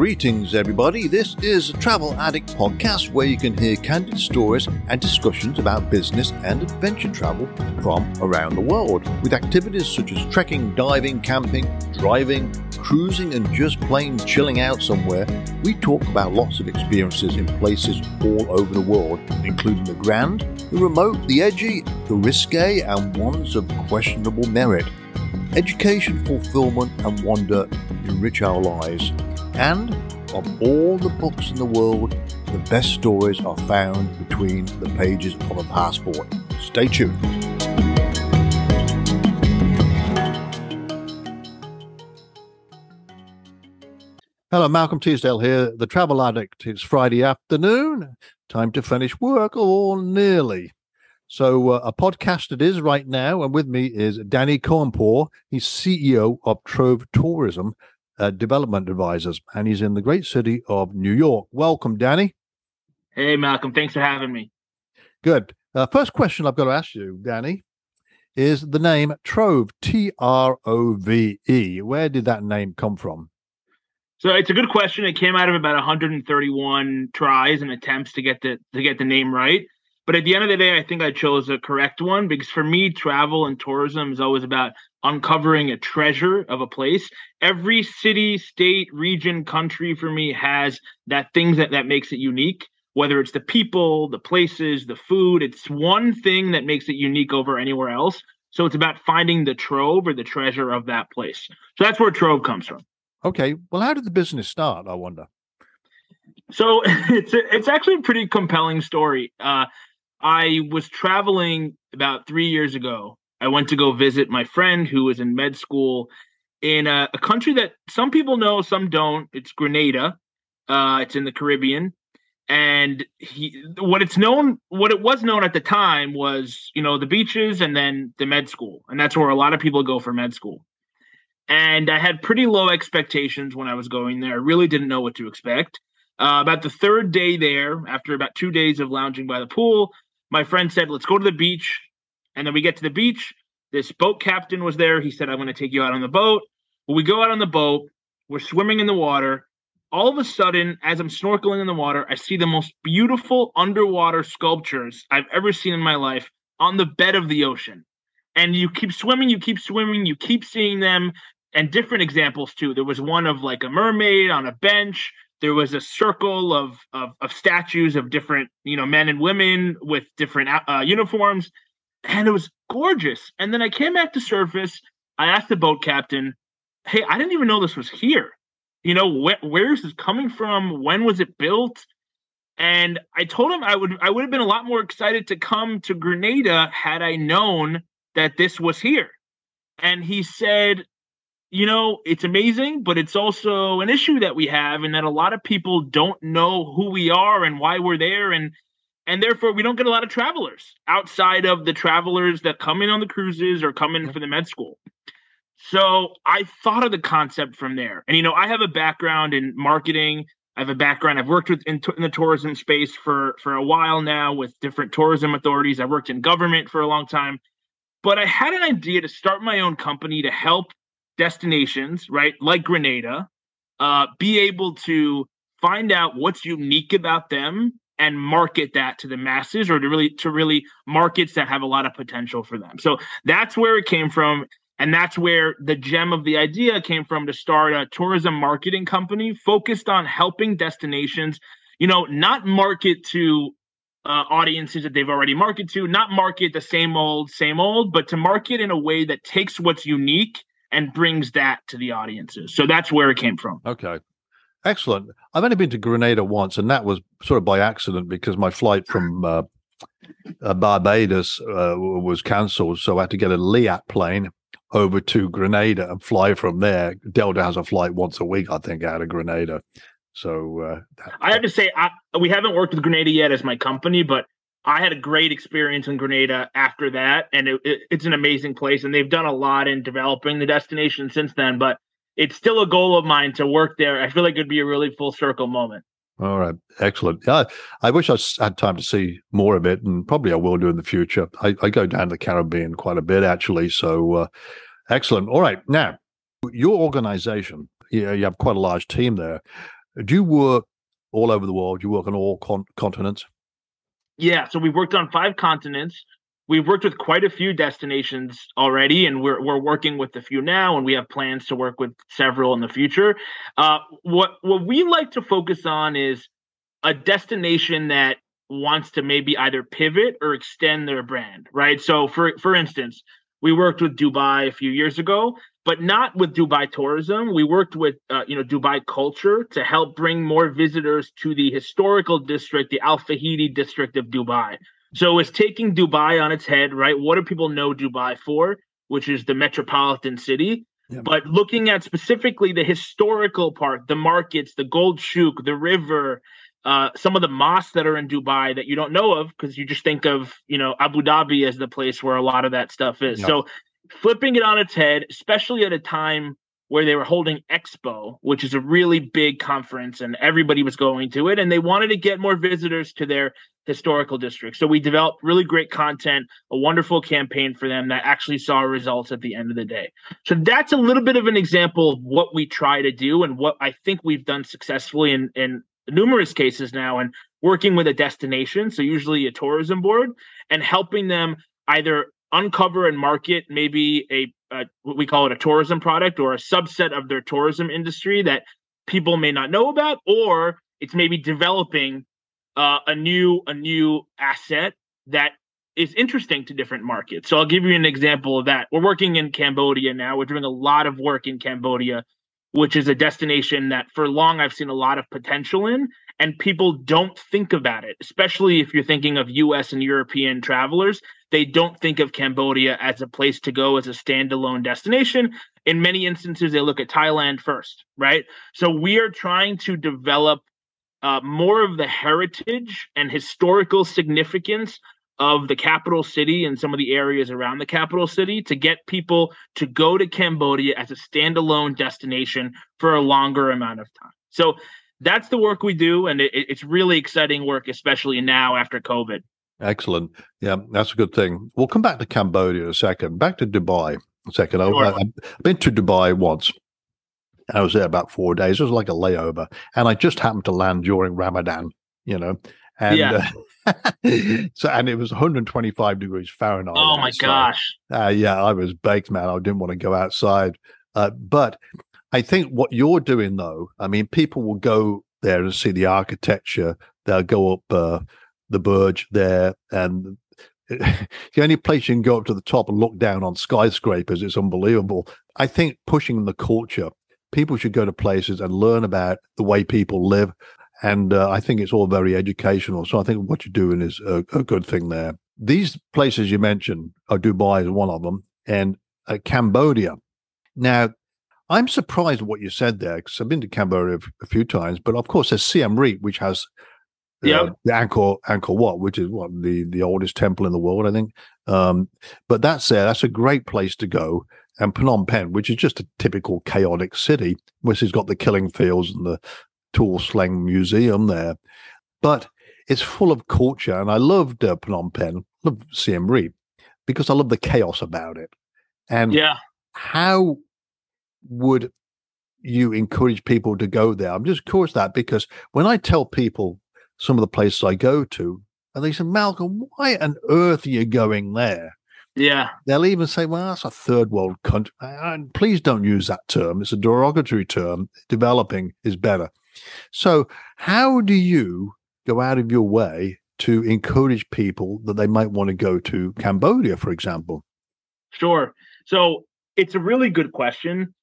Greetings, everybody. This is a Travel Addict podcast where you can hear candid stories and discussions about business and adventure travel from around the world, with activities such as trekking, diving, camping, driving, cruising, and just plain chilling out somewhere. We talk about lots of experiences in places all over the world, including the grand, the remote, the edgy, the risque, and ones of questionable merit. Education, fulfillment, and wonder enrich our lives. And of all the books in the world, the best stories are found between the pages of a passport. Stay tuned. Hello, Malcolm Teasdale here, the travel addict. It's Friday afternoon, time to finish work, or nearly. So, uh, a podcast it is right now, and with me is Danny Cohenpour. He's CEO of Trove Tourism uh, Development Advisors, and he's in the great city of New York. Welcome, Danny. Hey, Malcolm. Thanks for having me. Good. Uh, first question I've got to ask you, Danny, is the name Trove, T R O V E. Where did that name come from? So it's a good question. It came out of about 131 tries and attempts to get the to get the name right. But at the end of the day, I think I chose a correct one because for me, travel and tourism is always about uncovering a treasure of a place. Every city, state, region, country for me has that things that, that makes it unique. Whether it's the people, the places, the food, it's one thing that makes it unique over anywhere else. So it's about finding the trove or the treasure of that place. So that's where trove comes from. Okay. Well, how did the business start? I wonder. So it's a, it's actually a pretty compelling story. Uh, I was traveling about three years ago. I went to go visit my friend who was in med school in a, a country that some people know, some don't. It's Grenada. Uh, it's in the Caribbean, and he what it's known, what it was known at the time was you know the beaches and then the med school, and that's where a lot of people go for med school. And I had pretty low expectations when I was going there. I really didn't know what to expect. Uh, about the third day there, after about two days of lounging by the pool, my friend said, let's go to the beach. And then we get to the beach. This boat captain was there. He said, I'm going to take you out on the boat. When we go out on the boat, we're swimming in the water. All of a sudden, as I'm snorkeling in the water, I see the most beautiful underwater sculptures I've ever seen in my life on the bed of the ocean. And you keep swimming, you keep swimming, you keep seeing them, and different examples too. There was one of like a mermaid on a bench there was a circle of, of, of statues of different you know men and women with different uh, uniforms and it was gorgeous. And then i came back to surface. I asked the boat captain hey i didn't even know this was here. You know wh- where is this coming from? When was it built? And i told him i would i would have been a lot more excited to come to grenada had i known that this was here. And he said you know, it's amazing, but it's also an issue that we have, and that a lot of people don't know who we are and why we're there, and and therefore we don't get a lot of travelers outside of the travelers that come in on the cruises or come in for the med school. So I thought of the concept from there, and you know, I have a background in marketing. I have a background. I've worked with in, in the tourism space for for a while now with different tourism authorities. I've worked in government for a long time, but I had an idea to start my own company to help destinations, right, like Grenada, uh, be able to find out what's unique about them and market that to the masses or to really to really markets that have a lot of potential for them. So that's where it came from and that's where the gem of the idea came from to start a tourism marketing company focused on helping destinations, you know, not market to uh, audiences that they've already marketed to, not market the same old, same old, but to market in a way that takes what's unique and brings that to the audiences. So that's where it came from. Okay. Excellent. I've only been to Grenada once, and that was sort of by accident because my flight from uh, uh, Barbados uh, was cancelled. So I had to get a Liat plane over to Grenada and fly from there. Delta has a flight once a week, I think, out of Grenada. So uh, that, I have to say, I, we haven't worked with Grenada yet as my company, but I had a great experience in Grenada after that, and it, it, it's an amazing place. And they've done a lot in developing the destination since then. But it's still a goal of mine to work there. I feel like it'd be a really full circle moment. All right, excellent. Yeah, I wish I had time to see more of it, and probably I will do in the future. I, I go down to the Caribbean quite a bit, actually. So, uh, excellent. All right, now your organization, you, you have quite a large team there. Do you work all over the world? Do you work on all con- continents? Yeah, so we've worked on five continents. We've worked with quite a few destinations already, and we're we're working with a few now, and we have plans to work with several in the future. Uh, what what we like to focus on is a destination that wants to maybe either pivot or extend their brand, right? So for for instance, we worked with Dubai a few years ago, but not with Dubai tourism. We worked with uh, you know Dubai culture to help bring more visitors to the historical district, the Al Fahidi district of Dubai. So it's taking Dubai on its head, right? What do people know Dubai for? Which is the metropolitan city. Yeah. But looking at specifically the historical part, the markets, the gold shuk, the river, uh, some of the mosques that are in Dubai that you don't know of because you just think of you know Abu Dhabi as the place where a lot of that stuff is. So flipping it on its head, especially at a time where they were holding Expo, which is a really big conference, and everybody was going to it, and they wanted to get more visitors to their historical district. So we developed really great content, a wonderful campaign for them that actually saw results at the end of the day. So that's a little bit of an example of what we try to do and what I think we've done successfully in, in numerous cases now and working with a destination, so usually a tourism board, and helping them either uncover and market maybe a, what we call it a tourism product or a subset of their tourism industry that people may not know about, or it's maybe developing uh, a new a new asset that is interesting to different markets. So I'll give you an example of that. We're working in Cambodia now. We're doing a lot of work in Cambodia which is a destination that for long I've seen a lot of potential in, and people don't think about it, especially if you're thinking of US and European travelers. They don't think of Cambodia as a place to go as a standalone destination. In many instances, they look at Thailand first, right? So we are trying to develop uh, more of the heritage and historical significance of the capital city and some of the areas around the capital city to get people to go to Cambodia as a standalone destination for a longer amount of time. So that's the work we do, and it, it's really exciting work, especially now after COVID. Excellent. Yeah, that's a good thing. We'll come back to Cambodia in a second. Back to Dubai a second. Sure. I, I've been to Dubai once. I was there about four days. It was like a layover, and I just happened to land during Ramadan. You know, and yeah. uh, so and it was 125 degrees Fahrenheit. Oh my outside. gosh! Uh, yeah, I was baked, man. I didn't want to go outside. Uh, but I think what you're doing, though, I mean, people will go there and see the architecture. They'll go up uh, the Burj there, and the only place you can go up to the top and look down on skyscrapers. It's unbelievable. I think pushing the culture people should go to places and learn about the way people live, and uh, I think it's all very educational. So I think what you're doing is a, a good thing there. These places you mentioned, uh, Dubai is one of them, and uh, Cambodia. Now, I'm surprised what you said there because I've been to Cambodia a few times, but of course there's Siem Reap, which has uh, yeah. the Angkor Angkor Wat, which is what the the oldest temple in the world, I think. Um, but that's there. That's a great place to go. And Phnom Penh, which is just a typical chaotic city, which has got the killing fields and the Tuol Sleng Museum there. But it's full of culture. And I loved uh, Phnom Penh, love Siem Reap, because I love the chaos about it. And yeah. how would you encourage people to go there? I'm just curious that because when I tell people some of the places I go to, and they say, Malcolm, why on earth are you going there? Yeah. They'll even say, well, that's a third world country. And please don't use that term. It's a derogatory term. Developing is better. So, how do you go out of your way to encourage people that they might want to go to Cambodia, for example? Sure. So, it's a really good question.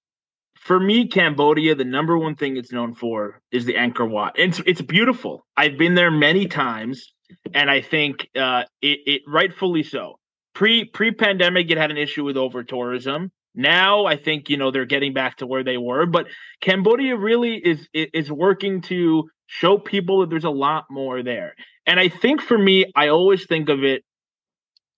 For me, Cambodia, the number one thing it's known for is the Angkor Wat. It's it's beautiful. I've been there many times, and I think uh, it, it rightfully so. Pre pre pandemic, it had an issue with over tourism. Now I think you know they're getting back to where they were, but Cambodia really is is working to show people that there's a lot more there. And I think for me, I always think of it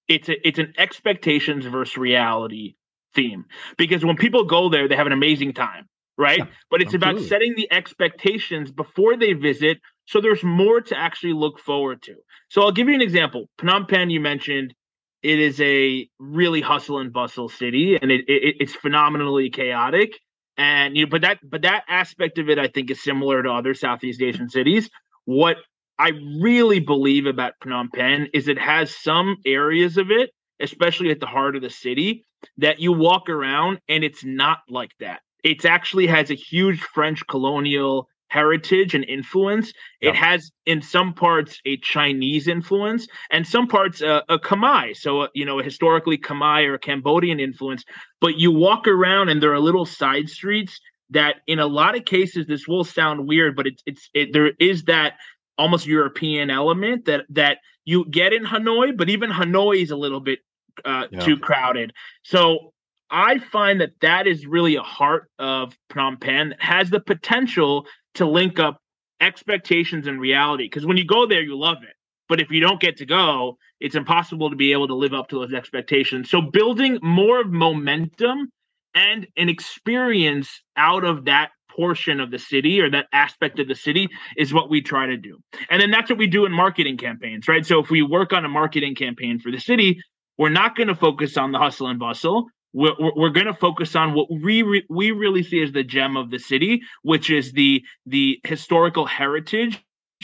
it's a, it's an expectations versus reality theme because when people go there, they have an amazing time, right? Yeah, but it's absolutely. about setting the expectations before they visit, so there's more to actually look forward to. So I'll give you an example. Phnom Penh, you mentioned it is a really hustle and bustle city, and it, it it's phenomenally chaotic. and you know, but that but that aspect of it, I think, is similar to other Southeast Asian cities. What I really believe about Phnom Penh is it has some areas of it, especially at the heart of the city, that you walk around and it's not like that. It actually has a huge French colonial heritage and influence. It has, in some parts, a Chinese influence, and some parts uh, a Khmer. So, uh, you know, historically Khmer or Cambodian influence. But you walk around, and there are little side streets that, in a lot of cases, this will sound weird, but it's it's it, there is that almost European element that that you get in Hanoi, but even Hanoi is a little bit uh, yeah. too crowded. So I find that that is really a heart of Phnom Penh that has the potential to link up expectations and reality. Because when you go there, you love it. But if you don't get to go, it's impossible to be able to live up to those expectations. So building more of momentum and an experience out of that portion of the city or that aspect of the city is what we try to do. And then that's what we do in marketing campaigns, right? So if we work on a marketing campaign for the city, we're not going to focus on the hustle and bustle we're, we're going to focus on what we re- we really see as the gem of the city, which is the the historical heritage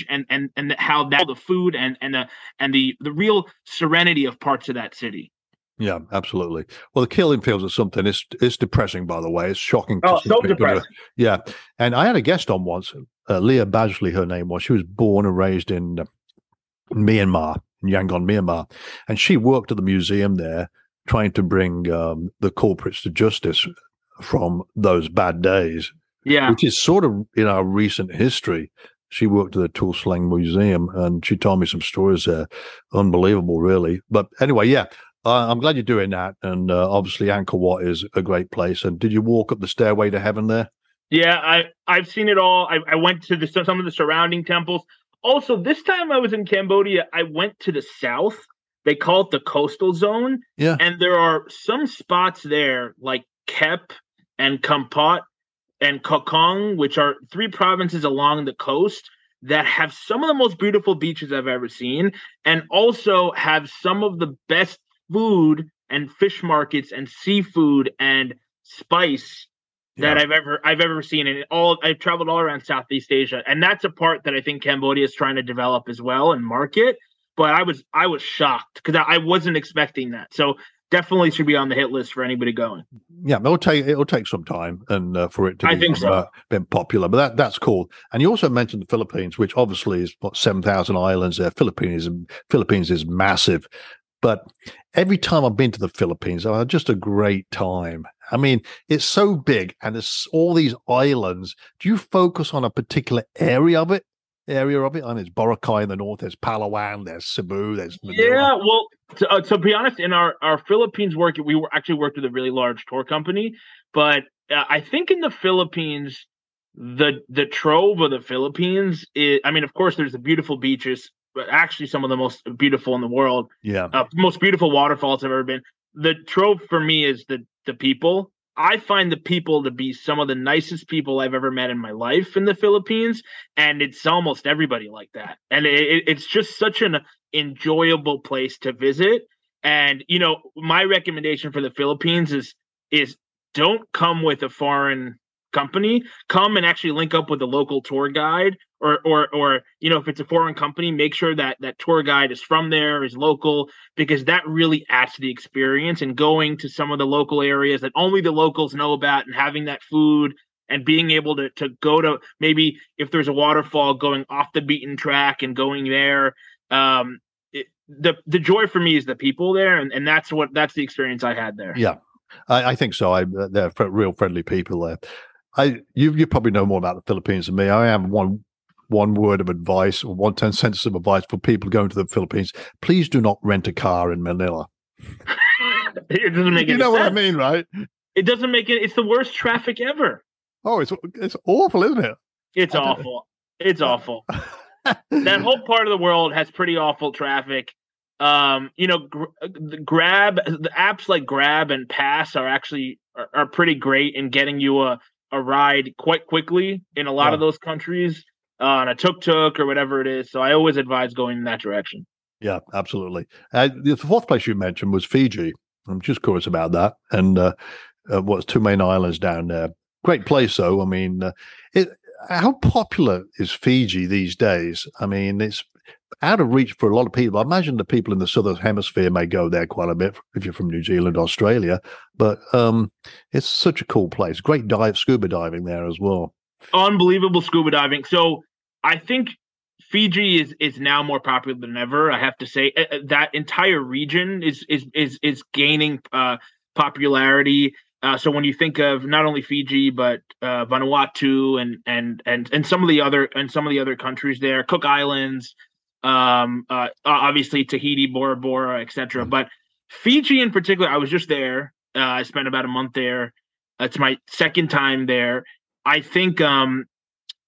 and and and the, how that the food and and the and the the real serenity of parts of that city. Yeah, absolutely. Well, the killing fields are something. It's it's depressing, by the way. It's shocking. Oh, so depressing. Yeah, and I had a guest on once, uh, Leah Badgley. Her name was. She was born and raised in uh, Myanmar, in Yangon, Myanmar, and she worked at the museum there trying to bring um, the culprits to justice from those bad days. Yeah. Which is sort of in our recent history. She worked at the Tuol Sleng Museum and she told me some stories there. Unbelievable, really. But anyway, yeah, uh, I'm glad you're doing that. And uh, obviously, Angkor Wat is a great place. And did you walk up the stairway to heaven there? Yeah, I, I've seen it all. I, I went to the, some of the surrounding temples. Also, this time I was in Cambodia, I went to the south they call it the coastal zone. Yeah. And there are some spots there like Kep and Kampot and Koh Kong, which are three provinces along the coast that have some of the most beautiful beaches I've ever seen, and also have some of the best food and fish markets and seafood and spice yeah. that I've ever I've ever seen. And all I've traveled all around Southeast Asia, and that's a part that I think Cambodia is trying to develop as well and market but I was I was shocked because I, I, wasn't expecting that. So definitely should be on the hit list for anybody going. Yeah, it'll take it'll take some time and uh, for it to I think so. uh, been popular, but that that's cool. And you also mentioned the Philippines, which obviously is what seven thousand islands there. Philippines Philippines is massive, but every time I've been to the Philippines, I've had just a great time. I mean, it's so big and there's all these islands. Do you focus on a particular area of it area of it. I And it's Boracay in the north. There's Palawan. There's Cebu. There's Manila. yeah. Well, to, uh, to be honest, in our our Philippines work, we were actually worked with a really large tour company, but uh, I think in the Philippines, the the trove of the Philippines is. I mean, of course, there's the beautiful beaches, actually some of the most beautiful in the world. Yeah, uh, most beautiful waterfalls I've ever been. The trove for me is the the people I find the people to be some of the nicest people I've ever met in my life in the Philippines, and it's almost everybody like that. And it, it's just such an enjoyable place to visit. And you know, my recommendation for the Philippines is is don't come with a foreign company come and actually link up with a local tour guide or or or you know if it's a foreign company make sure that that tour guide is from there is local because that really adds to the experience and going to some of the local areas that only the locals know about and having that food and being able to to go to maybe if there's a waterfall going off the beaten track and going there um the the joy for me is the people there and, and that's what that's the experience i had there yeah I, I think so. I, they're real friendly people there. I you you probably know more about the Philippines than me. I am one one word of advice or one ten sentences of advice for people going to the Philippines. Please do not rent a car in Manila. it doesn't make you know sense. what I mean, right? It doesn't make it. It's the worst traffic ever. Oh, it's it's awful, isn't it? It's awful. It's awful. that whole part of the world has pretty awful traffic. Um, you know, gr- Grab the apps like Grab and Pass are actually are, are pretty great in getting you a a ride quite quickly in a lot yeah. of those countries uh, on a tuk tuk or whatever it is. So I always advise going in that direction. Yeah, absolutely. Uh, the fourth place you mentioned was Fiji. I'm just curious about that. And uh, uh, what's two main islands down there? great place, though. I mean, uh, it, how popular is Fiji these days? I mean, it's out of reach for a lot of people. I imagine the people in the southern hemisphere may go there quite a bit if you're from New Zealand, Australia. But um, it's such a cool place. Great dive, scuba diving there as well. Unbelievable scuba diving. So I think Fiji is is now more popular than ever. I have to say uh, uh, that entire region is is is is gaining uh, popularity. Uh, so when you think of not only Fiji but uh, Vanuatu and and and and some of the other and some of the other countries there, Cook Islands, um, uh, obviously Tahiti, Bora Bora, etc. Mm-hmm. But Fiji in particular, I was just there. Uh, I spent about a month there. It's my second time there. I think um,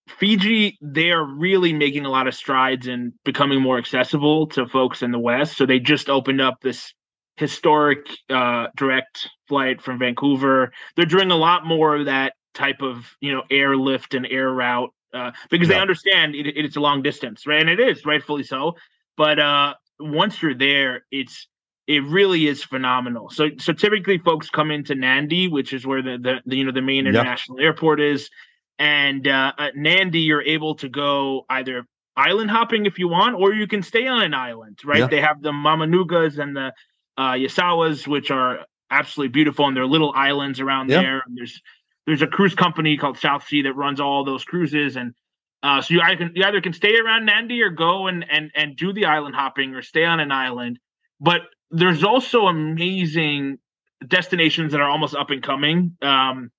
Fiji, they are really making a lot of strides in becoming more accessible to folks in the West. So they just opened up this historic uh, direct flight from Vancouver. They're doing a lot more of that type of you know airlift and air route uh, because yeah. they understand it, it's a long distance, right? And it is rightfully so. But uh, once you're there, it's it really is phenomenal. So so typically folks come into Nandi, which is where the, the, the you know the main international airport is, and uh, at Nadi you're able to go either island hopping if you want, or you can stay on an island, right? They have the Mamanucas and the uh, Yasawas, which are absolutely beautiful, and they're little islands around there. And there's there's a cruise company called South Sea that runs all those cruises, and uh, so you either, can, you either can stay around Nadi or go and and and do the island hopping or stay on an island. But there's also amazing destinations that are almost up and coming. Um,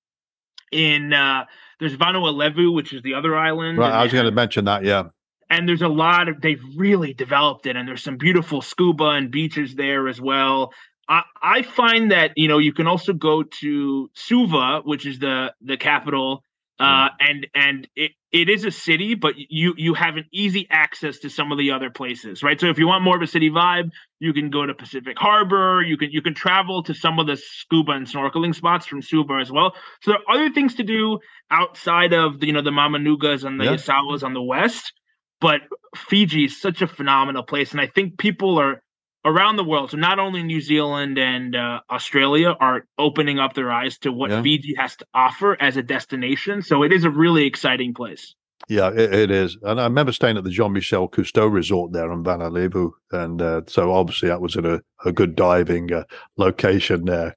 in uh, there's Vanua Levu, which is the other island. Right, I was going to mention that. Yeah, and there's a lot of they've really developed it, and there's some beautiful scuba and beaches there as well. I, I find that you know you can also go to Suva, which is the the capital, uh, and and it, it is a city, but you you have an easy access to some of the other places, right? So if you want more of a city vibe, you can go to Pacific Harbor. You can you can travel to some of the scuba and snorkeling spots from Suva as well. So there are other things to do outside of the, you know the Mamanucas and the yeah. Yasawas on the west. But Fiji is such a phenomenal place, and I think people are around the world, so not only New Zealand and uh, Australia are opening up their eyes to what yeah. Fiji has to offer as a destination. So it is a really exciting place. Yeah, it, it is. And I remember staying at the Jean Michel Cousteau Resort there in Vanua And uh, so obviously that was in a, a good diving uh, location there.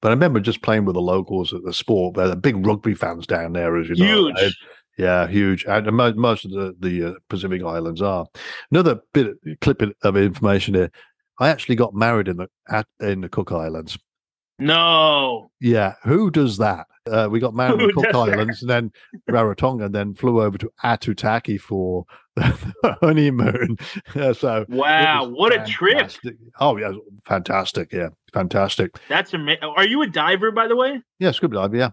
But I remember just playing with the locals at the sport. They're big rugby fans down there, as you know. Huge. Yeah, huge. And most of the, the uh, Pacific Islands are. Another bit clip of information here. I actually got married in the at, in the Cook Islands. No. Yeah, who does that? Uh, we got married in the Cook Islands and then Rarotonga, and then flew over to Aitutaki for the honeymoon. so wow, what fantastic. a trip! Oh yeah, fantastic. Yeah, fantastic. That's amazing. Are you a diver, by the way? Yeah, scuba diver. Yeah.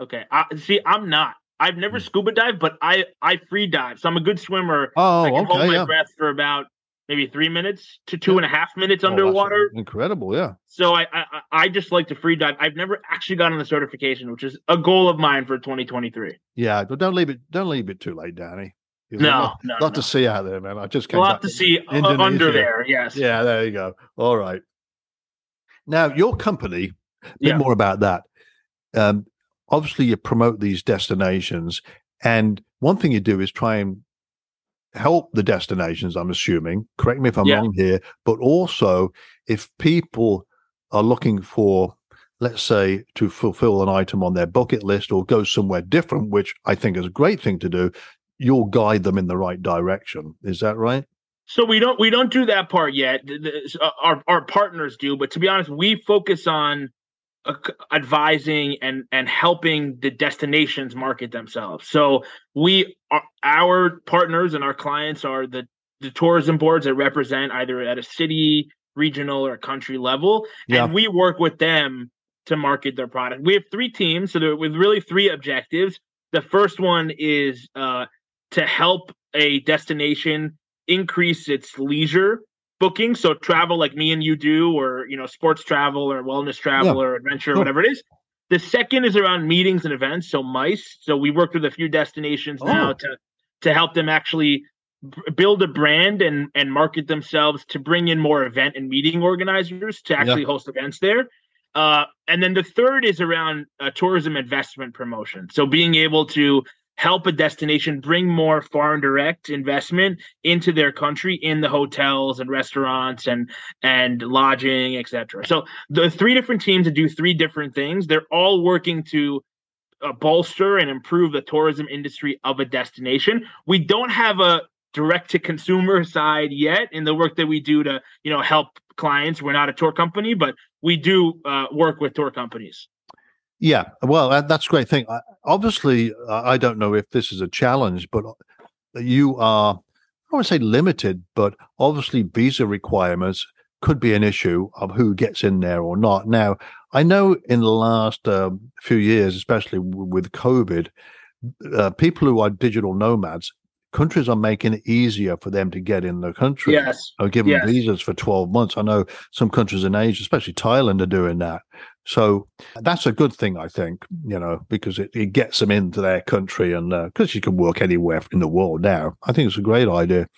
Okay. I, see, I'm not. I've never hmm. scuba dived, but I I free dive, so I'm a good swimmer. Oh, I can okay, hold my yeah. breath for about maybe three minutes to two yeah. and a half minutes oh, underwater. Incredible, yeah. So I, I I just like to free dive. I've never actually gotten the certification, which is a goal of mine for 2023. Yeah, but don't leave it. Don't leave it too late, Danny. No, lot, no, lot no. to see out there, man. I just came a lot to see Indonesia. under there. Yes. Yeah, there you go. All right. Now your company. A bit yeah. more about that. Um, obviously, you promote these destinations, and one thing you do is try and help the destinations, I'm assuming. Correct me if I'm yeah. wrong here, but also if people are looking for, let's say, to fulfill an item on their bucket list or go somewhere different, which I think is a great thing to do, you'll guide them in the right direction. Is that right? So we don't we don't do that part yet. Our our partners do, but to be honest, we focus on advising and and helping the destinations market themselves. So we are, our partners and our clients are the the tourism boards that represent either at a city, regional, or country level, yeah. and we work with them to market their product. We have three teams, so there with really three objectives. The first one is uh, to help a destination increase its leisure booking. So travel like me and you do, or you know, sports travel or wellness travel yeah. or adventure or whatever it is. The second is around meetings and events. So MICE. So we worked with a few destinations oh. now to to help them actually build a brand and and market themselves to bring in more event and meeting organizers to actually yeah. host events there. Uh, and then the third is around uh, tourism investment promotion. So being able to help a destination bring more foreign direct investment into their country in the hotels and restaurants and and lodging etc so the three different teams that do three different things they're all working to uh, bolster and improve the tourism industry of a destination. We don't have a direct to consumer side yet in the work that we do to you know help clients. We're not a tour company but we do uh, work with tour companies yeah, well, that's a great thing. Obviously, I don't know if this is a challenge, but uh, you are, I would say limited, but obviously visa requirements could be an issue of who gets in there or not. Now, I know in the last uh, few years, especially with COVID, uh, people who are digital nomads countries are making it easier for them to get in the country. Yes. Or giving yes. visas for 12 months. I know some countries in Asia, especially Thailand, are doing that. So that's a good thing, I think, you know, because it, it gets them into their country and because uh, you can work anywhere in the world now. I think it's a great idea.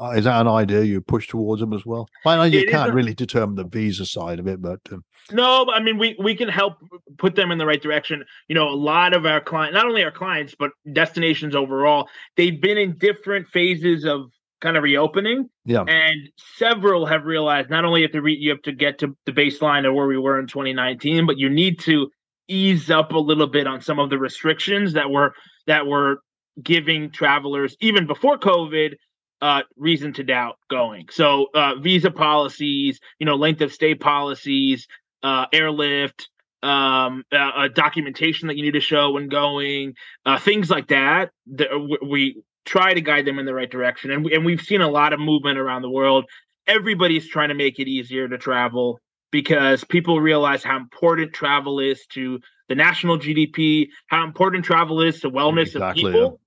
Uh, is that an idea you push towards them as well? I know you it can't really determine the visa side of it, but um, no, I mean we we can help put them in the right direction. You know, a lot of our clients, not only our clients but destinations overall, they've been in different phases of kind of reopening. Yeah, and several have realized not only have to re- you have to get to the baseline of where we were in 2019, but you need to ease up a little bit on some of the restrictions that were that were giving travelers even before COVID uh, reason to doubt going. So uh, visa policies, you know, length of stay policies, uh, airlift, um, uh, documentation that you need to show when going, uh, things like that. That we try to guide them in the right direction, and we, and we've seen a lot of movement around the world. Everybody's trying to make it easier to travel because people realize how important travel is to the national GDP, how important travel is to wellness exactly, of people. Yeah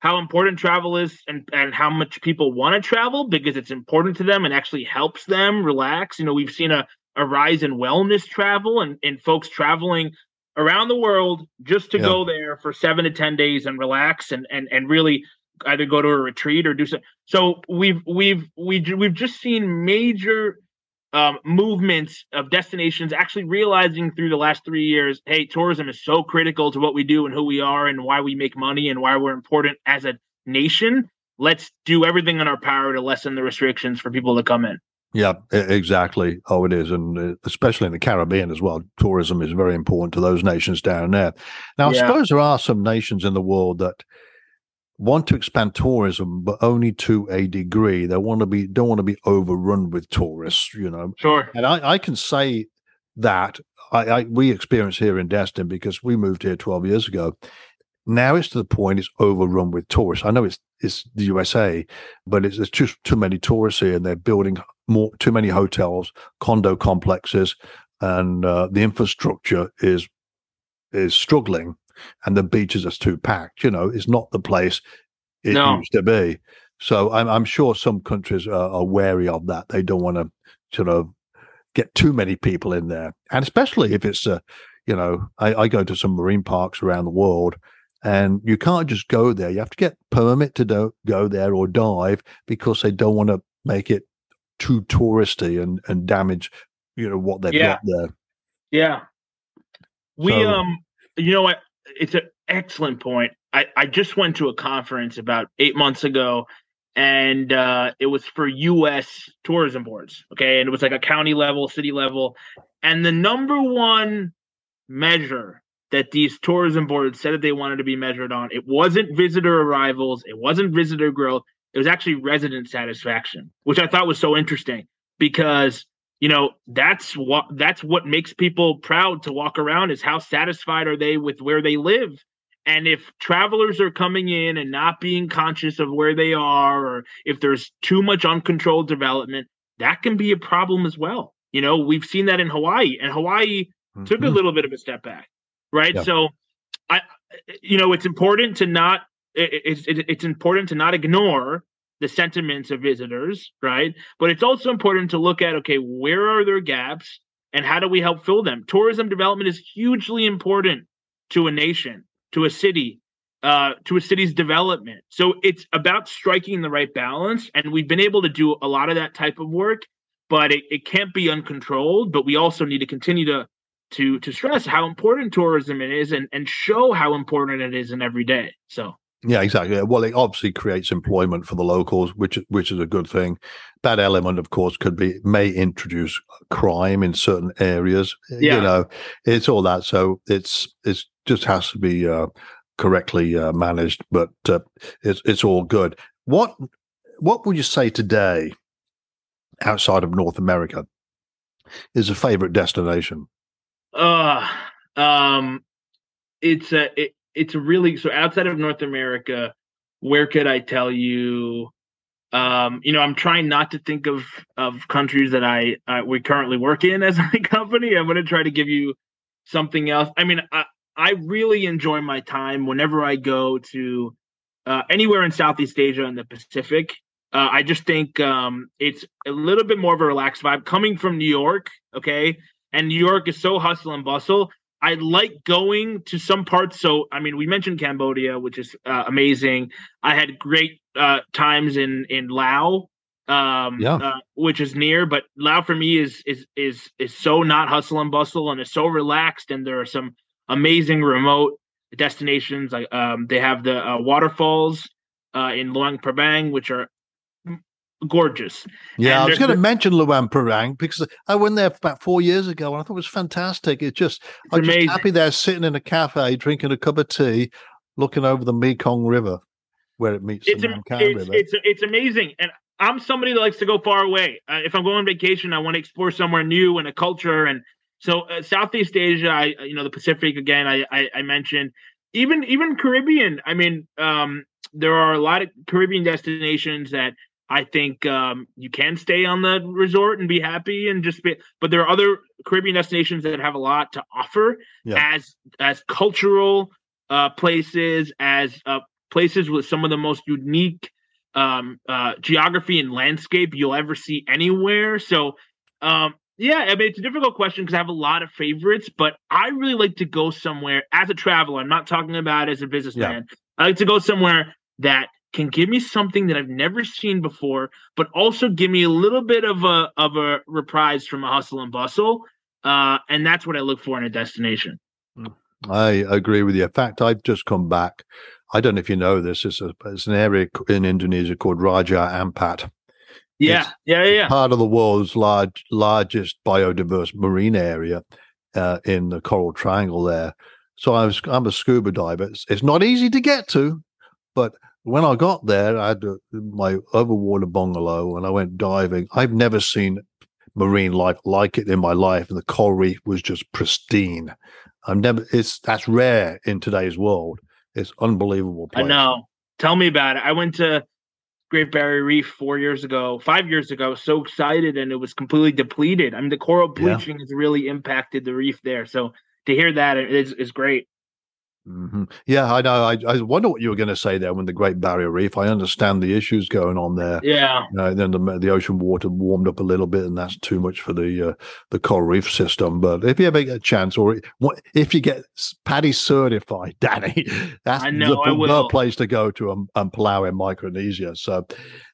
how important travel is and, and how much people want to travel because it's important to them and actually helps them relax. You know, we've seen a, a rise in wellness travel and, and folks traveling around the world just to yeah. go there for seven to ten days and relax and and and really either go to a retreat or do so. So we've we've we we've just seen major um, movements of destinations actually realizing through the last three years, hey, tourism is so critical to what we do and who we are and why we make money and why we're important as a nation. Let's do everything in our power to lessen the restrictions for people to come in. Yeah, exactly. Oh, it is, and uh, especially in the Caribbean as well. Tourism is very important to those nations down there. Now, yeah. I suppose there are some nations in the world that want to expand tourism, but only to a degree. They want to be don't want to be overrun with tourists, you know. Sure. And I, I can say that I, I we experience here in Destin because we moved here 12 years ago. Now it's to the point it's overrun with tourists. I know it's it's the USA, but it's there's just too many tourists here, and they're building more too many hotels, condo complexes, and uh, the infrastructure is is struggling and the beaches are too packed. You know, it's not the place it no. used to be. So I'm, I'm sure some countries are, are wary of that. They don't want to sort of get too many people in there, and especially if it's a, you know, I, I go to some marine parks around the world, and you can't just go there. You have to get permit to do, go there or dive because they don't want to make it too touristy and and damage, you know, what they've yeah. got there. Yeah, we so, um, you know what? It's an excellent point. I, I just went to a conference about eight months ago and uh, it was for U.S. tourism boards. Okay, and it was like a county level, city level, and the number one measure that these tourism boards said that they wanted to be measured on it wasn't visitor arrivals, it wasn't visitor growth, it was actually resident satisfaction, which I thought was so interesting because you know that's what that's what makes people proud to walk around is how satisfied are they with where they live and if travelers are coming in and not being conscious of where they are or if there's too much uncontrolled development that can be a problem as well you know we've seen that in hawaii and hawaii mm-hmm. took a mm-hmm. little bit of a step back right yeah. so i you know it's important to not it, it's it, it's important to not ignore the sentiments of visitors, right? But it's also important to look at okay, where are there gaps and how do we help fill them? Tourism development is hugely important to a nation, to a city, uh, to a city's development. So it's about striking the right balance. And we've been able to do a lot of that type of work, but it, it can't be uncontrolled. But we also need to continue to to to stress how important tourism it is and and show how important it is in every day. So yeah, exactly. Well, it obviously creates employment for the locals, which which is a good thing. That element, of course, could be may introduce crime in certain areas. Yeah. You know, it's all that. So it's it's just has to be uh, correctly uh, managed, but uh, it's it's all good. What what would you say today, outside of North America, is a favorite destination? Uh um, it's a it, it's really so outside of North America, where could I tell you? Um, you know, I'm trying not to think of of countries that I uh, we currently work in as a company. I'm going to try to give you something else. I mean, I, I really enjoy my time whenever I go to uh, anywhere in Southeast Asia and the Pacific. Uh, I just think um, it's a little bit more of a relaxed vibe coming from New York. Okay, and New York is so hustle and bustle. I like going to some parts. So, I mean, we mentioned Cambodia, which is uh, amazing. I had great uh, times in in Laos, um, yeah. Uh, which is near. But Laos for me is is is is so not hustle and bustle, and is so relaxed. And there are some amazing remote destinations. Like um, they have the uh, waterfalls uh, in Luang Prabang, which are gorgeous. Yeah, and I was going to mention Luang Prabang because I went there about four years ago and I thought it was fantastic. It's just, it's I'm amazing. just happy there sitting in a cafe, drinking a cup of tea, looking over the Mekong River where it meets it's the it's, River. It's, it's amazing. And I'm somebody that likes to go far away. Uh, if I'm going on vacation, I want to explore somewhere new and a culture. And so uh, Southeast Asia, I, you know, the Pacific again, I, I, I mentioned even, even Caribbean. I mean, um, there are a lot of Caribbean destinations that I think um, you can stay on the resort and be happy and just be. But there are other Caribbean destinations that have a lot to offer yeah. as as cultural uh, places, as uh, places with some of the most unique um, uh, geography and landscape you'll ever see anywhere. So, um, yeah, I mean it's a difficult question because I have a lot of favorites, but I really like to go somewhere as a traveler. I'm not talking about as a businessman. Yeah. I like to go somewhere that can give me something that I've never seen before, but also give me a little bit of a of a reprise from a hustle and bustle. Uh, and that's what I look for in a destination. Mm, I agree with you. In fact, I've just come back. I don't know if you know this. It's, a, it's an area in Indonesia called Raja Ampat. Yeah, it's yeah, yeah. Part of the world's large, largest biodiverse marine area uh, in the Coral Triangle there. So I was, I'm a scuba diver. It's, it's not easy to get to, but when I got there, I had uh, my overwater bungalow and I went diving. I've never seen marine life like it in my life, and the coral reef was just pristine. I've never. It's that's rare in today's world. It's unbelievable. Place. I know. Tell me about it. I went to Great Barrier Reef four years ago, five years ago. So excited, and it was completely depleted. I mean, the coral bleaching yeah. has really impacted the reef there. So to hear that is is great. Mm-hmm. Yeah, I know. I, I wonder what you were going to say there when the Great Barrier Reef. I understand the issues going on there. Yeah. Uh, then the the ocean water warmed up a little bit, and that's too much for the uh, the coral reef system. But if you ever get a chance, or if you get PADI certified, Danny, that's know, the, the place to go to um, um, Palau in Micronesia. So,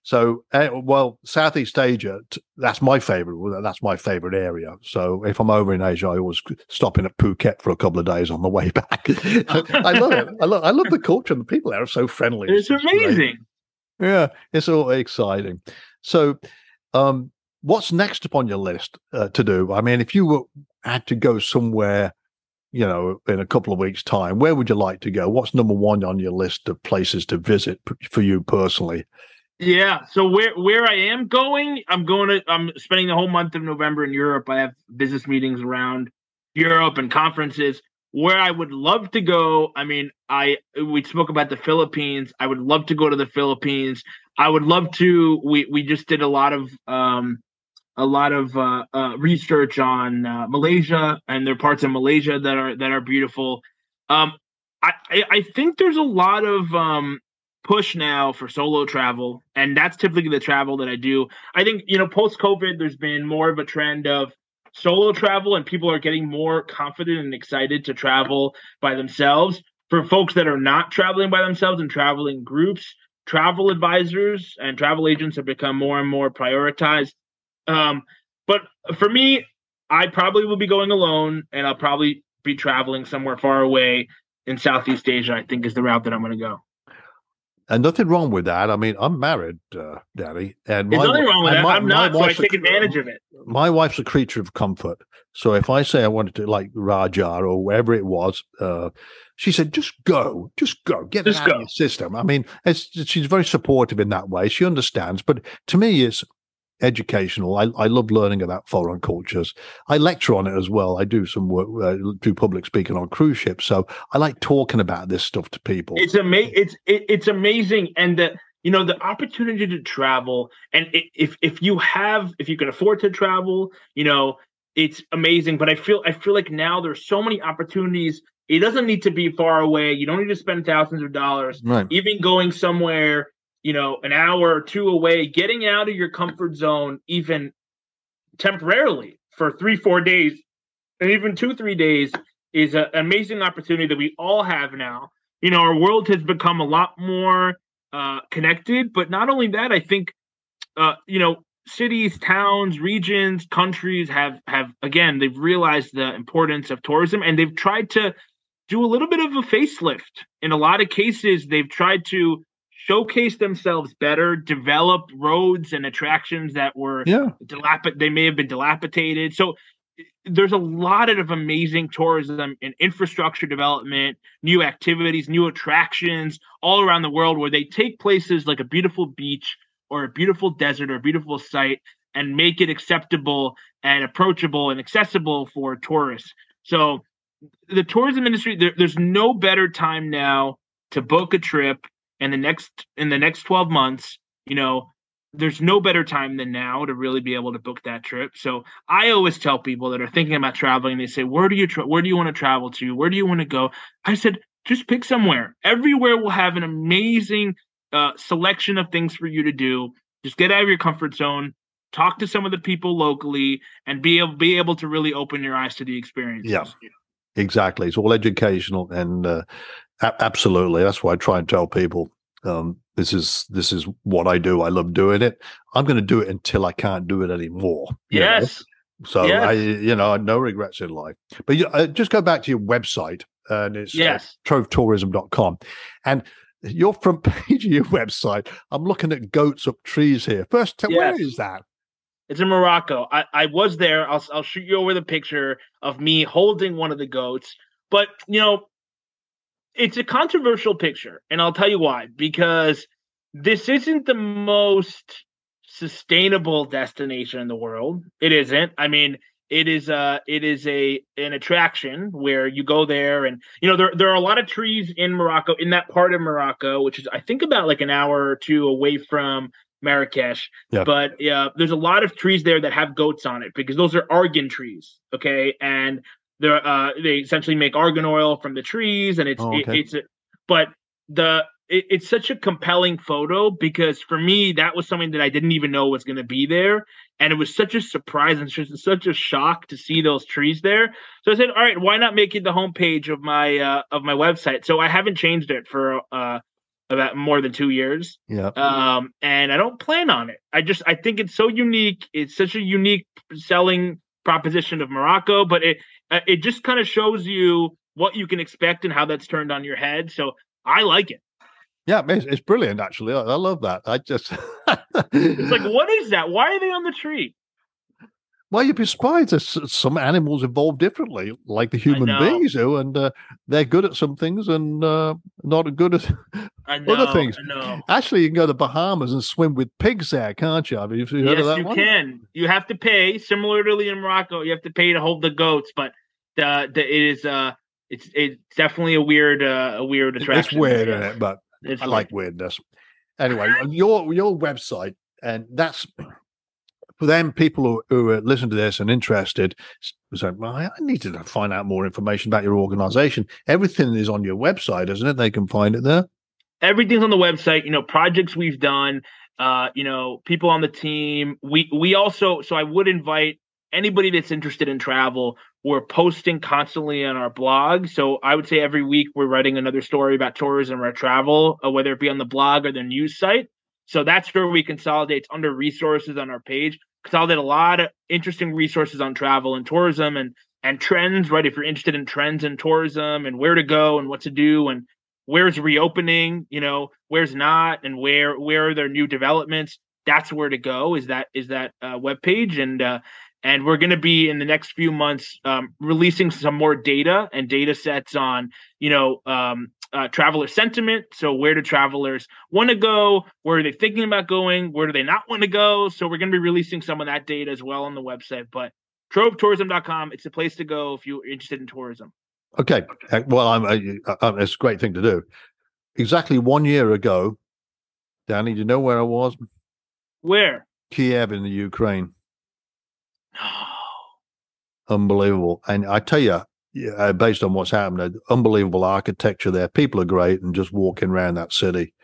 so, uh, well, Southeast Asia, that's my favorite. That's my favorite area. So, if I'm over in Asia, I always stop in at Phuket for a couple of days on the way back. I love it. I love, I love the culture and the people there are so friendly. It's, it's amazing. Great. Yeah, it's all exciting. So, um, what's next upon your list uh, to do? I mean, if you were, had to go somewhere, you know, in a couple of weeks' time, where would you like to go? What's number one on your list of places to visit for you personally? Yeah. So where where I am going, I'm going to I'm spending the whole month of November in Europe. I have business meetings around Europe and conferences. Where I would love to go, I mean, I we spoke about the Philippines. I would love to go to the Philippines. I would love to. We we just did a lot of um a lot of uh, uh, research on uh, Malaysia, and there are parts of Malaysia that are that are beautiful. Um, I I think there's a lot of um push now for solo travel, and that's typically the travel that I do. I think you know, post COVID, there's been more of a trend of solo travel, and people are getting more confident and excited to travel by themselves. For folks that are not traveling by themselves and traveling groups, travel advisors and travel agents have become more and more prioritized. Um, but for me, I probably will be going alone, and I'll probably be traveling somewhere far away in Southeast Asia. I think is the route that I'm going to go. And nothing wrong with that. I mean, I'm married, uh, Daddy, and There's nothing wrong with that. My, I'm not, so I take a, advantage of it. My wife's a creature of comfort, so if I say I wanted to like Raja or wherever it was, uh, she said, "Just go, just go, get just out go. of your system." I mean, she's very supportive in that way. She understands, but to me, it's educational. I, I love learning about foreign cultures. I lecture on it as well. I do some work, uh, do public speaking on cruise ships. So I like talking about this stuff to people. It's amazing. It's it, it's amazing, and the you know the opportunity to travel, and it, if if you have if you can afford to travel, you know it's amazing. But I feel I feel like now there's so many opportunities. It doesn't need to be far away. You don't need to spend thousands of dollars. Right. Even going somewhere you know, an hour or two away, getting out of your comfort zone, even temporarily for three, four days, and even two, three days, is an amazing opportunity that we all have now. You know, our world has become a lot more uh, connected, but not only that, I think, uh, you know, cities, towns, regions, countries have have again they've realized the importance of tourism and they've tried to do a little bit of a facelift. In a lot of cases, they've tried to showcase themselves better, develop roads and attractions that were yeah. dilapid they may have been dilapidated. So there's a lot of amazing tourism and infrastructure development, new activities, new attractions all around the world where they take places like a beautiful beach or a beautiful desert or a beautiful site and make it acceptable and approachable and accessible for tourists. So the tourism industry, there, there's no better time now to book a trip in the next in the next 12 months you know there's no better time than now to really be able to book that trip. So i always tell people that are thinking about traveling they say where do you tra- where do you want to travel to? Where do you want to go? I said just pick somewhere. Everywhere will have an amazing uh, selection of things for you to do. Just get out of your comfort zone talk to some of the people locally and be able be able to really open your eyes to the experience yeah. exactly. It's all educational and uh, a- absolutely. That's why I try and tell people um, this is this is what I do. I love doing it. I'm going to do it until I can't do it anymore. Yes. Know? So yes. I, you know, no regrets in life. But you, uh, just go back to your website, and it's uh, yes. uh, trovetourism.com. And your front page of your website, I'm looking at goats up trees here. First, yes. where is that? It's in Morocco. I, I was there. I'll, I'll shoot you over the picture of me holding one of the goats. But, you know, it's a controversial picture, and I'll tell you why. Because this isn't the most sustainable destination in the world. It isn't. I mean, it is a it is a an attraction where you go there and you know there there are a lot of trees in Morocco in that part of Morocco which is I think about like an hour or two away from Marrakesh yeah. but yeah there's a lot of trees there that have goats on it because those are argan trees okay and uh, they essentially make argan oil from the trees, and it's oh, okay. it, it's a, but the it, it's such a compelling photo because for me that was something that I didn't even know was going to be there, and it was such a surprise and such a shock to see those trees there. So I said, all right, why not make it the homepage of my uh, of my website? So I haven't changed it for uh, about more than two years. Yeah. Um, and I don't plan on it. I just I think it's so unique. It's such a unique selling proposition of Morocco, but it it just kind of shows you what you can expect and how that's turned on your head. So I like it. Yeah, it's, it's brilliant. Actually, I, I, love that. I just it's like, what is that? Why are they on the tree? Well, you'd be surprised. There's some animals evolve differently, like the human beings do, and uh, they're good at some things and uh, not good at know, other things. Actually, you can go to the Bahamas and swim with pigs there, can't you? Have you heard yes, of that you one? can. You have to pay, similarly in Morocco. You have to pay to hold the goats, but the, the it is uh, it's it's definitely a weird uh, a weird attraction. It's weird, isn't it? But it's I like weirdness. Anyway, your your website, and that's for them, people who, who listen to this and interested, say, well, I need to find out more information about your organization. Everything is on your website, isn't it? They can find it there. Everything's on the website. You know, projects we've done. Uh, you know, people on the team. We we also. So I would invite anybody that's interested in travel. We're posting constantly on our blog. So I would say every week we're writing another story about tourism or travel, uh, whether it be on the blog or the news site. So that's where we consolidate. Under resources on our page consolidate a lot of interesting resources on travel and tourism and and trends, right? If you're interested in trends in tourism and where to go and what to do and where's reopening, you know, where's not, and where where are there new developments, that's where to go. Is that is that uh, web page and uh, and we're going to be in the next few months um, releasing some more data and data sets on you know um, uh, traveler sentiment. So where do travelers want to go? Where are they thinking about going? Where do they not want to go? So we're going to be releasing some of that data as well on the website. But trovetourism.com, it's the place to go if you're interested in tourism. Okay. Uh, well, I'm, uh, uh, it's a great thing to do. Exactly one year ago, Danny, do you know where I was? Where? Kiev in the Ukraine. No. Unbelievable. And I tell you, yeah, based on what's happened, unbelievable architecture there. People are great, and just walking around that city.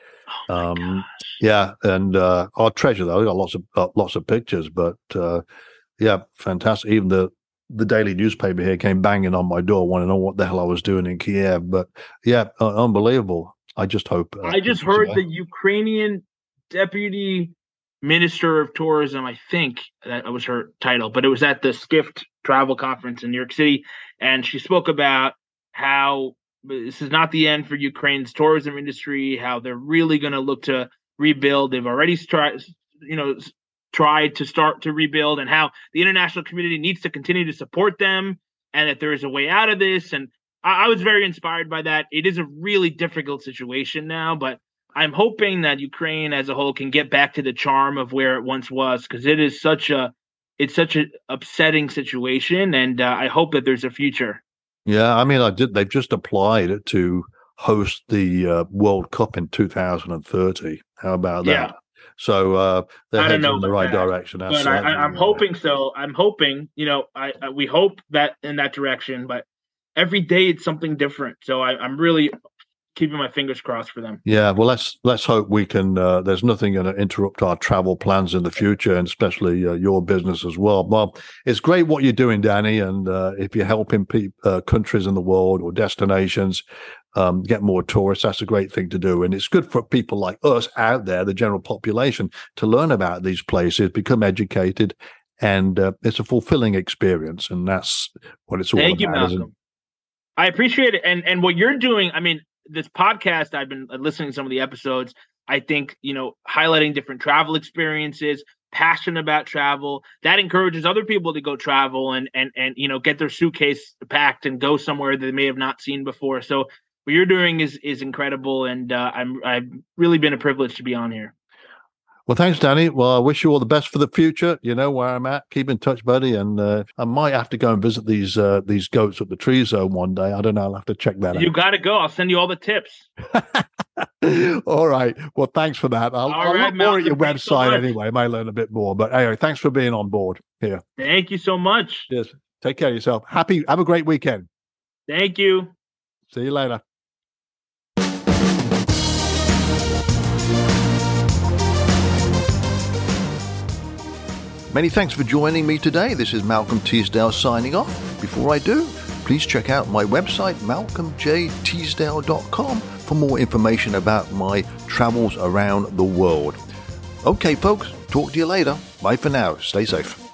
Oh um, yeah, and uh, our treasure though. I got lots of uh, lots of pictures, but uh, yeah, fantastic. Even the the daily newspaper here came banging on my door, wanting to know what the hell I was doing in Kiev. But yeah, uh, unbelievable. I just hope. Uh, I just heard the Ukrainian deputy minister of tourism. I think that was her title, but it was at the Skift travel conference in New York City, and she spoke about how this is not the end for Ukraine's tourism industry. How they're really going to look to rebuild. They've already tried, you know, tried to start to rebuild, and how the international community needs to continue to support them, and that there is a way out of this. And I, I was very inspired by that. It is a really difficult situation now, but I'm hoping that Ukraine as a whole can get back to the charm of where it once was because it is such a it's such an upsetting situation, and uh, I hope that there's a future. Yeah, I mean, I did. They've just applied to host the uh, World Cup in 2030. How about that? Yeah. So uh, they're heading in the right that. direction. But I, am hoping so. I'm hoping. You know, I, I, we hope that in that direction. But every day it's something different. So I, I'm really keeping my fingers crossed for them. Yeah, well, let's let's hope we can. Uh, there's nothing going to interrupt our travel plans in the future, and especially uh, your business as well. Well, it's great what you're doing, Danny, and uh, if you're helping pe- uh, countries in the world or destinations um, get more tourists, that's a great thing to do, and it's good for people like us out there, the general population, to learn about these places, become educated, and uh, it's a fulfilling experience, and that's what it's all Thank about. Thank you, Malcolm. I appreciate it, and and what you're doing. I mean, this podcast, I've been listening to some of the episodes. I think, you know, highlighting different travel experiences, passion about travel, that encourages other people to go travel and and and you know, get their suitcase packed and go somewhere they may have not seen before. So what you're doing is is incredible and uh, I'm I've really been a privilege to be on here. Well, thanks, Danny. Well, I wish you all the best for the future. You know where I'm at. Keep in touch, buddy. And uh, I might have to go and visit these uh, these goats at the tree zone one day. I don't know. I'll have to check that you out. You got to go. I'll send you all the tips. all right. Well, thanks for that. I'll, I'll right, look more at your website so anyway. I might learn a bit more. But anyway, thanks for being on board here. Thank you so much. Yes. Take care of yourself. Happy. Have a great weekend. Thank you. See you later. Many thanks for joining me today. This is Malcolm Teasdale signing off. Before I do, please check out my website, malcolmjteasdale.com, for more information about my travels around the world. Okay, folks, talk to you later. Bye for now. Stay safe.